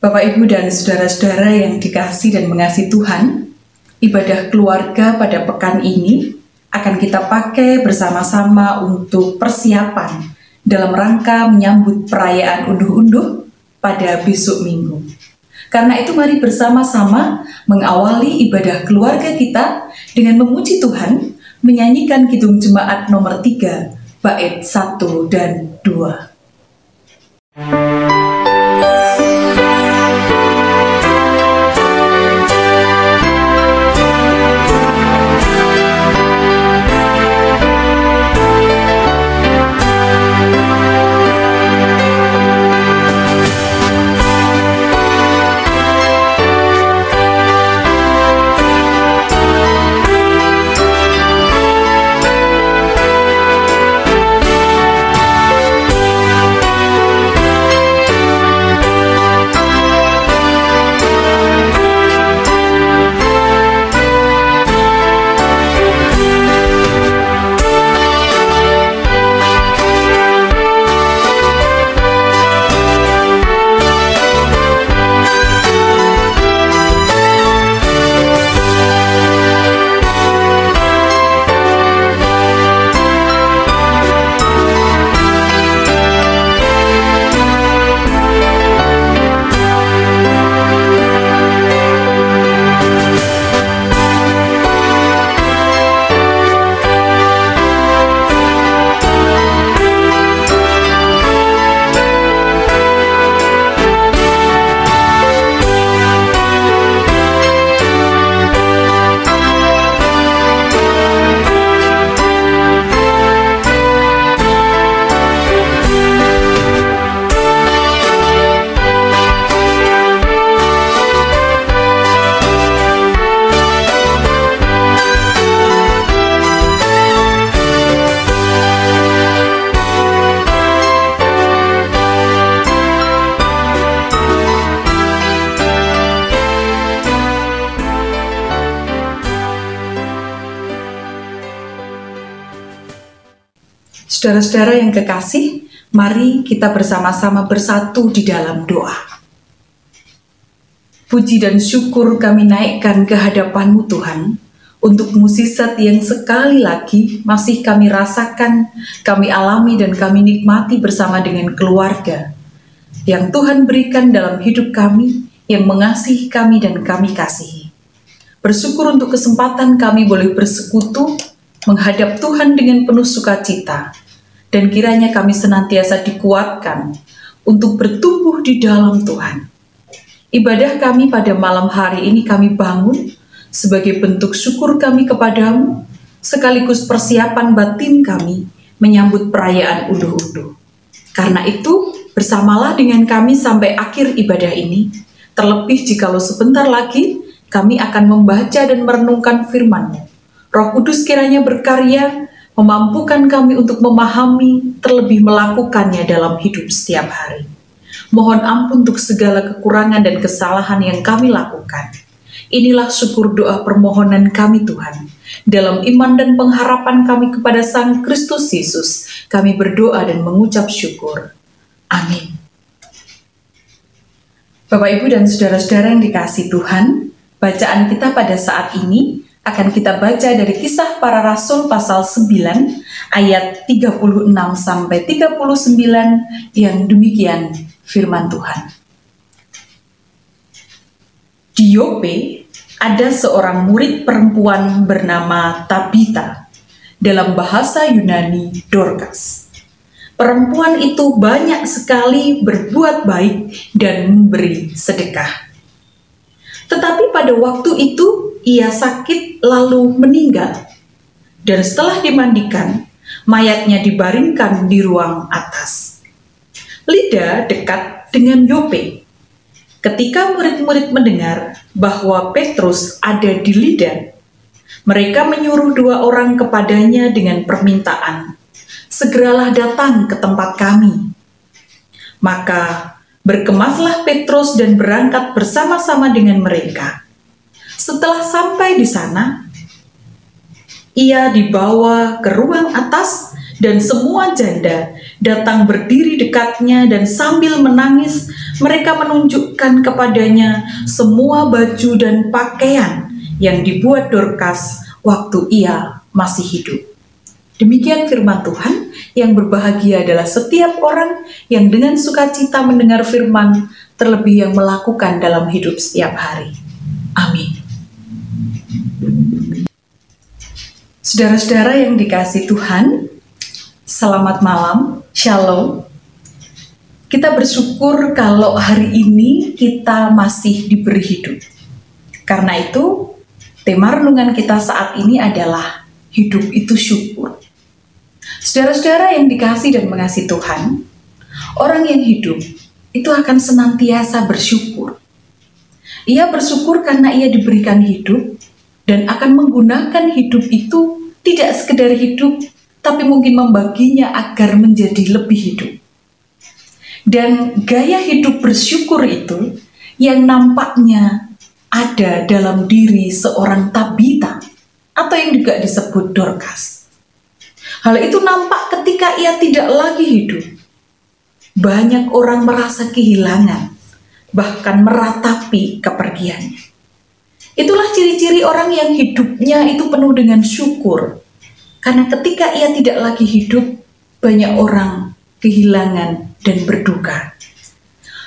Bapak, Ibu, dan saudara-saudara yang dikasih dan mengasihi Tuhan, ibadah keluarga pada pekan ini akan kita pakai bersama-sama untuk persiapan dalam rangka menyambut perayaan unduh-unduh pada besok minggu. Karena itu mari bersama-sama mengawali ibadah keluarga kita dengan memuji Tuhan, menyanyikan Kidung Jemaat nomor 3, bait 1 dan 2. Saudara-saudara yang kekasih, mari kita bersama-sama bersatu di dalam doa. Puji dan syukur kami naikkan ke hadapanmu Tuhan, untuk musisat yang sekali lagi masih kami rasakan, kami alami dan kami nikmati bersama dengan keluarga, yang Tuhan berikan dalam hidup kami, yang mengasihi kami dan kami kasihi. Bersyukur untuk kesempatan kami boleh bersekutu, menghadap Tuhan dengan penuh sukacita, dan kiranya kami senantiasa dikuatkan untuk bertumbuh di dalam Tuhan. Ibadah kami pada malam hari ini kami bangun sebagai bentuk syukur kami kepadamu, sekaligus persiapan batin kami menyambut perayaan unduh-unduh. Karena itu, bersamalah dengan kami sampai akhir ibadah ini, terlebih jikalau sebentar lagi kami akan membaca dan merenungkan firman-Mu. Roh Kudus kiranya berkarya memampukan kami untuk memahami, terlebih melakukannya dalam hidup setiap hari. Mohon ampun untuk segala kekurangan dan kesalahan yang kami lakukan. Inilah syukur doa permohonan kami Tuhan. Dalam iman dan pengharapan kami kepada Sang Kristus Yesus, kami berdoa dan mengucap syukur. Amin. Bapak, Ibu, dan saudara-saudara yang dikasih Tuhan, bacaan kita pada saat ini akan kita baca dari kisah para rasul pasal 9 ayat 36 sampai 39 yang demikian firman Tuhan. Di Yope ada seorang murid perempuan bernama Tabita, dalam bahasa Yunani Dorcas. Perempuan itu banyak sekali berbuat baik dan memberi sedekah. Tetapi pada waktu itu ia sakit lalu meninggal. Dan setelah dimandikan, mayatnya dibaringkan di ruang atas. Lida dekat dengan Yope. Ketika murid-murid mendengar bahwa Petrus ada di Lida, mereka menyuruh dua orang kepadanya dengan permintaan, "Segeralah datang ke tempat kami." Maka berkemaslah Petrus dan berangkat bersama-sama dengan mereka. Setelah sampai di sana, ia dibawa ke ruang atas dan semua janda datang berdiri dekatnya dan sambil menangis mereka menunjukkan kepadanya semua baju dan pakaian yang dibuat Dorcas waktu ia masih hidup. Demikian firman Tuhan yang berbahagia adalah setiap orang yang dengan sukacita mendengar firman terlebih yang melakukan dalam hidup setiap hari. Amin. Saudara-saudara yang dikasih Tuhan, selamat malam, shalom. Kita bersyukur kalau hari ini kita masih diberi hidup. Karena itu, tema renungan kita saat ini adalah hidup itu syukur. Saudara-saudara yang dikasih dan mengasihi Tuhan, orang yang hidup itu akan senantiasa bersyukur. Ia bersyukur karena ia diberikan hidup dan akan menggunakan hidup itu tidak sekedar hidup, tapi mungkin membaginya agar menjadi lebih hidup. Dan gaya hidup bersyukur itu yang nampaknya ada dalam diri seorang tabita atau yang juga disebut Dorcas. Hal itu nampak ketika ia tidak lagi hidup. Banyak orang merasa kehilangan, bahkan meratapi kepergiannya. Itulah ciri-ciri orang yang hidupnya itu penuh dengan syukur. Karena ketika ia tidak lagi hidup, banyak orang kehilangan dan berduka.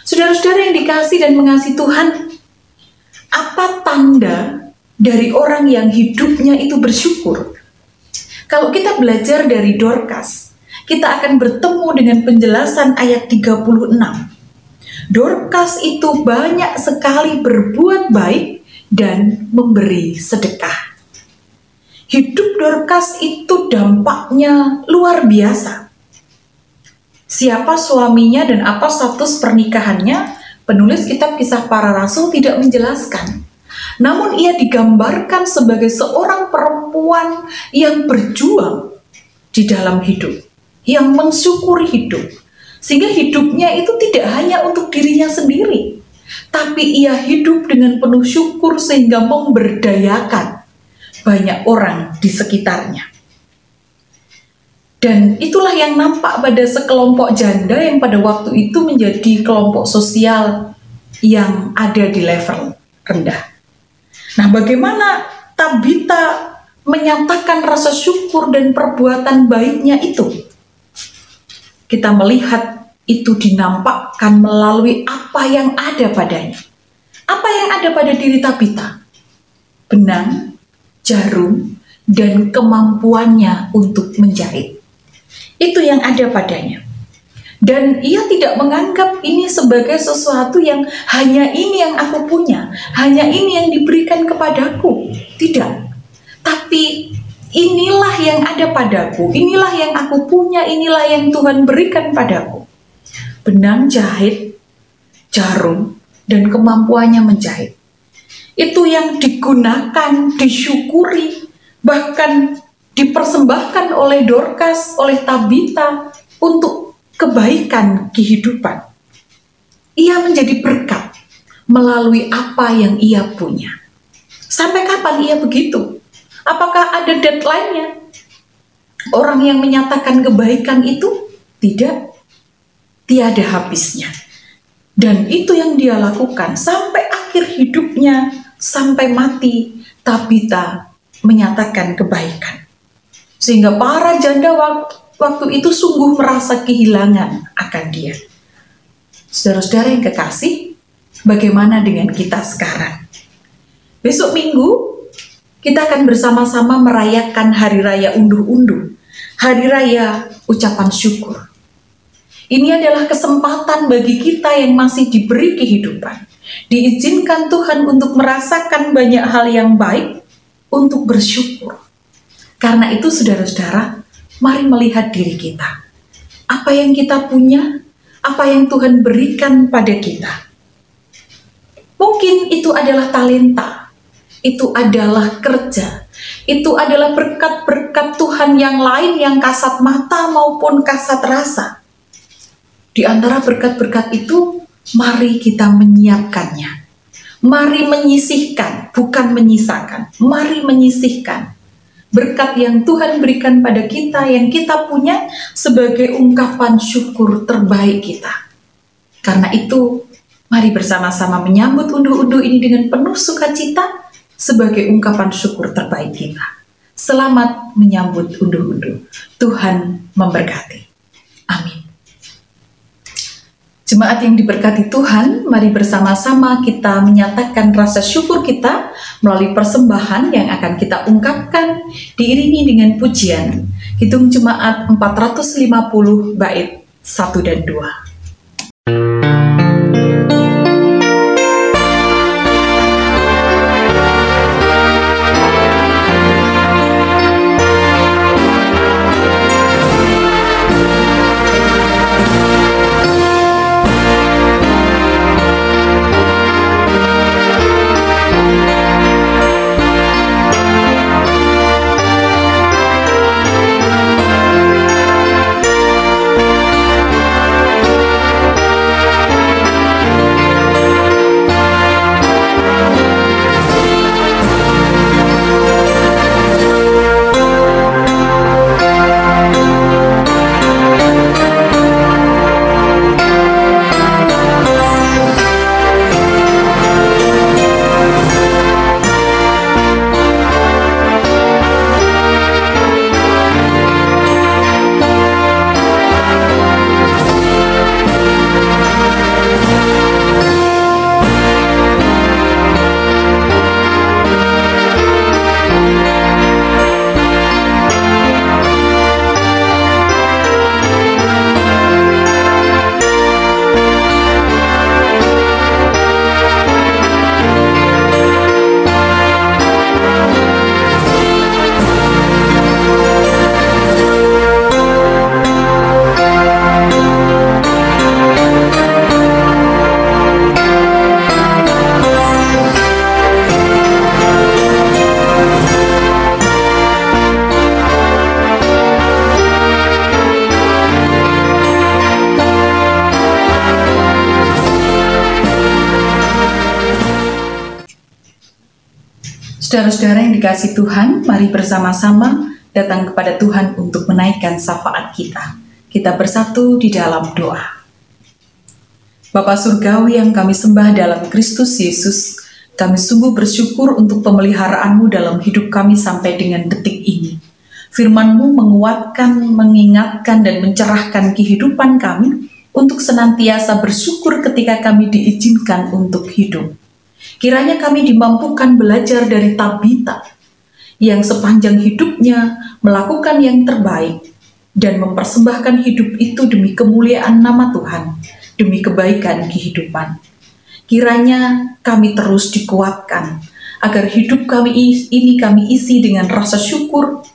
Saudara-saudara yang dikasih dan mengasihi Tuhan, apa tanda dari orang yang hidupnya itu bersyukur? Kalau kita belajar dari Dorcas, kita akan bertemu dengan penjelasan ayat 36. Dorcas itu banyak sekali berbuat baik dan memberi sedekah. Hidup Dorcas itu dampaknya luar biasa. Siapa suaminya dan apa status pernikahannya, penulis kitab kisah para rasul tidak menjelaskan. Namun ia digambarkan sebagai seorang perempuan yang berjuang di dalam hidup, yang mensyukuri hidup. Sehingga hidupnya itu tidak hanya untuk dirinya sendiri, tapi ia hidup dengan penuh syukur sehingga memberdayakan banyak orang di sekitarnya. Dan itulah yang nampak pada sekelompok janda yang pada waktu itu menjadi kelompok sosial yang ada di level rendah. Nah, bagaimana Tabita menyatakan rasa syukur dan perbuatan baiknya itu? Kita melihat itu dinampakkan melalui apa yang ada padanya. Apa yang ada pada diri Tabita? Benang, jarum, dan kemampuannya untuk menjahit. Itu yang ada padanya. Dan ia tidak menganggap ini sebagai sesuatu yang hanya ini yang aku punya, hanya ini yang diberikan kepadaku. Tidak. Tapi inilah yang ada padaku, inilah yang aku punya, inilah yang Tuhan berikan padaku. Benang jahit, jarum, dan kemampuannya menjahit. Itu yang digunakan, disyukuri, bahkan dipersembahkan oleh Dorcas, oleh Tabita untuk kebaikan kehidupan. Ia menjadi berkat melalui apa yang ia punya. Sampai kapan ia begitu? Apakah ada deadline-nya? Orang yang menyatakan kebaikan itu tidak tiada habisnya. Dan itu yang dia lakukan sampai akhir hidupnya, sampai mati, Tabita menyatakan kebaikan. Sehingga para janda waktu waktu itu sungguh merasa kehilangan akan dia. Saudara-saudara yang kekasih, bagaimana dengan kita sekarang? Besok minggu, kita akan bersama-sama merayakan Hari Raya Unduh-Unduh, Hari Raya Ucapan Syukur. Ini adalah kesempatan bagi kita yang masih diberi kehidupan. Diizinkan Tuhan untuk merasakan banyak hal yang baik, untuk bersyukur. Karena itu saudara-saudara, mari melihat diri kita. Apa yang kita punya, apa yang Tuhan berikan pada kita. Mungkin itu adalah talenta, itu adalah kerja, itu adalah berkat-berkat Tuhan yang lain yang kasat mata maupun kasat rasa. Di antara berkat-berkat itu, mari kita menyiapkannya. Mari menyisihkan, bukan menyisakan. Mari menyisihkan berkat yang Tuhan berikan pada kita, yang kita punya sebagai ungkapan syukur terbaik kita. Karena itu, mari bersama-sama menyambut unduh-unduh ini dengan penuh sukacita sebagai ungkapan syukur terbaik kita. Selamat menyambut unduh-unduh. Tuhan memberkati. Amin. Jemaat yang diberkati Tuhan, mari bersama-sama kita menyatakan rasa syukur kita melalui persembahan yang akan kita ungkapkan diiringi dengan pujian. Hitung Jemaat 450 bait 1 dan 2. Saudara-saudara yang dikasih Tuhan, mari bersama-sama datang kepada Tuhan untuk menaikkan syafaat kita. Kita bersatu di dalam doa. Bapa Surgawi yang kami sembah dalam Kristus Yesus, kami sungguh bersyukur untuk pemeliharaanmu dalam hidup kami sampai dengan detik ini. Firmanmu menguatkan, mengingatkan, dan mencerahkan kehidupan kami untuk senantiasa bersyukur ketika kami diizinkan untuk hidup. Kiranya kami dimampukan belajar dari Tabita yang sepanjang hidupnya melakukan yang terbaik dan mempersembahkan hidup itu demi kemuliaan nama Tuhan, demi kebaikan kehidupan. Kiranya kami terus dikuatkan agar hidup kami ini kami isi dengan rasa syukur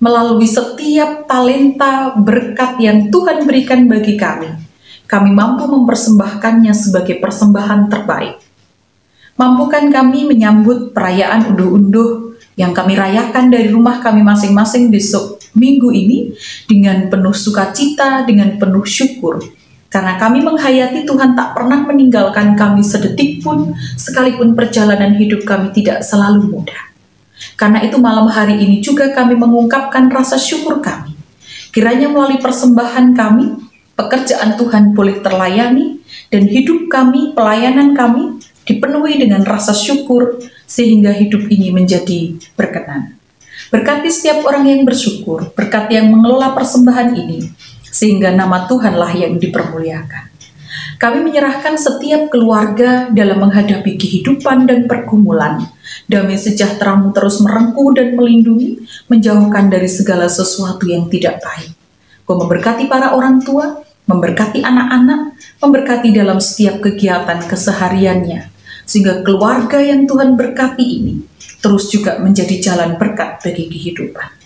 melalui setiap talenta berkat yang Tuhan berikan bagi kami. Kami mampu mempersembahkannya sebagai persembahan terbaik Mampukan kami menyambut perayaan unduh-unduh yang kami rayakan dari rumah kami masing-masing besok minggu ini dengan penuh sukacita, dengan penuh syukur. Karena kami menghayati Tuhan tak pernah meninggalkan kami sedetik pun, sekalipun perjalanan hidup kami tidak selalu mudah. Karena itu malam hari ini juga kami mengungkapkan rasa syukur kami. Kiranya melalui persembahan kami, pekerjaan Tuhan boleh terlayani, dan hidup kami, pelayanan kami, dipenuhi dengan rasa syukur sehingga hidup ini menjadi berkenan. Berkati setiap orang yang bersyukur, berkat yang mengelola persembahan ini, sehingga nama Tuhanlah yang dipermuliakan. Kami menyerahkan setiap keluarga dalam menghadapi kehidupan dan pergumulan. Damai sejahteramu terus merengkuh dan melindungi, menjauhkan dari segala sesuatu yang tidak baik. Kau memberkati para orang tua, memberkati anak-anak, memberkati dalam setiap kegiatan kesehariannya, sehingga keluarga yang Tuhan berkati ini terus juga menjadi jalan berkat bagi kehidupan.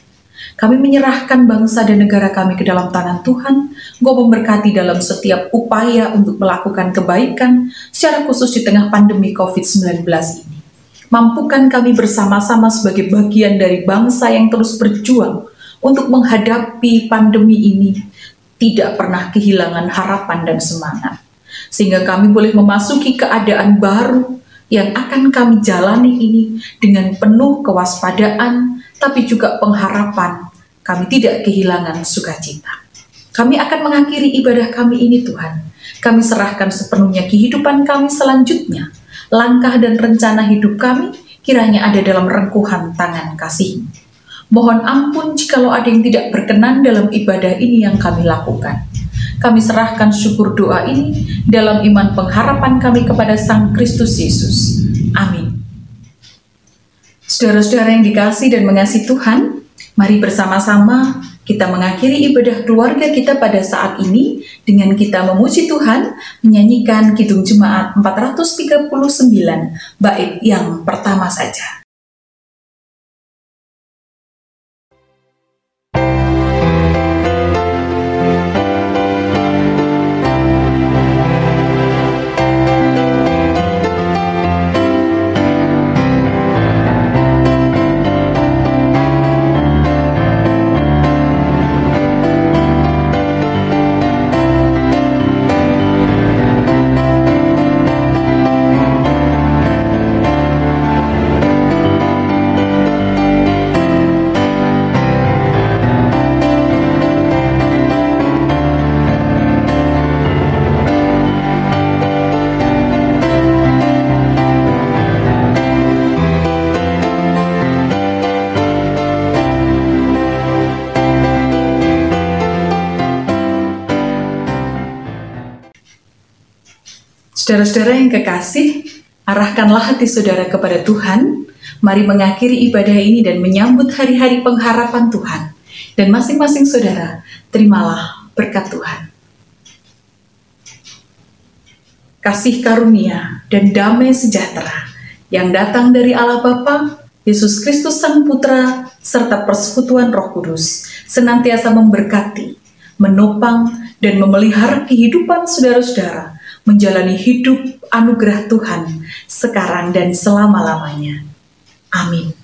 Kami menyerahkan bangsa dan negara kami ke dalam tangan Tuhan, Engkau memberkati dalam setiap upaya untuk melakukan kebaikan, secara khusus di tengah pandemi COVID-19 ini. Mampukan kami bersama-sama sebagai bagian dari bangsa yang terus berjuang untuk menghadapi pandemi ini, tidak pernah kehilangan harapan dan semangat sehingga kami boleh memasuki keadaan baru yang akan kami jalani ini dengan penuh kewaspadaan, tapi juga pengharapan, kami tidak kehilangan sukacita. Kami akan mengakhiri ibadah kami ini Tuhan. Kami serahkan sepenuhnya kehidupan kami selanjutnya. Langkah dan rencana hidup kami kiranya ada dalam rengkuhan tangan kasih. Mohon ampun jikalau ada yang tidak berkenan dalam ibadah ini yang kami lakukan. Kami serahkan syukur doa ini dalam iman pengharapan kami kepada Sang Kristus Yesus. Amin. Saudara-saudara yang dikasih dan mengasihi Tuhan, mari bersama-sama kita mengakhiri ibadah keluarga kita pada saat ini dengan kita memuji Tuhan, menyanyikan Kidung Jemaat 439, bait yang pertama saja. Saudara-saudara yang kekasih, arahkanlah hati saudara kepada Tuhan. Mari mengakhiri ibadah ini dan menyambut hari-hari pengharapan Tuhan. Dan masing-masing saudara, terimalah berkat Tuhan. Kasih karunia dan damai sejahtera yang datang dari Allah Bapa, Yesus Kristus Sang Putra, serta persekutuan Roh Kudus, senantiasa memberkati, menopang, dan memelihara kehidupan saudara-saudara menjalani hidup anugerah Tuhan sekarang dan selama-lamanya. Amin.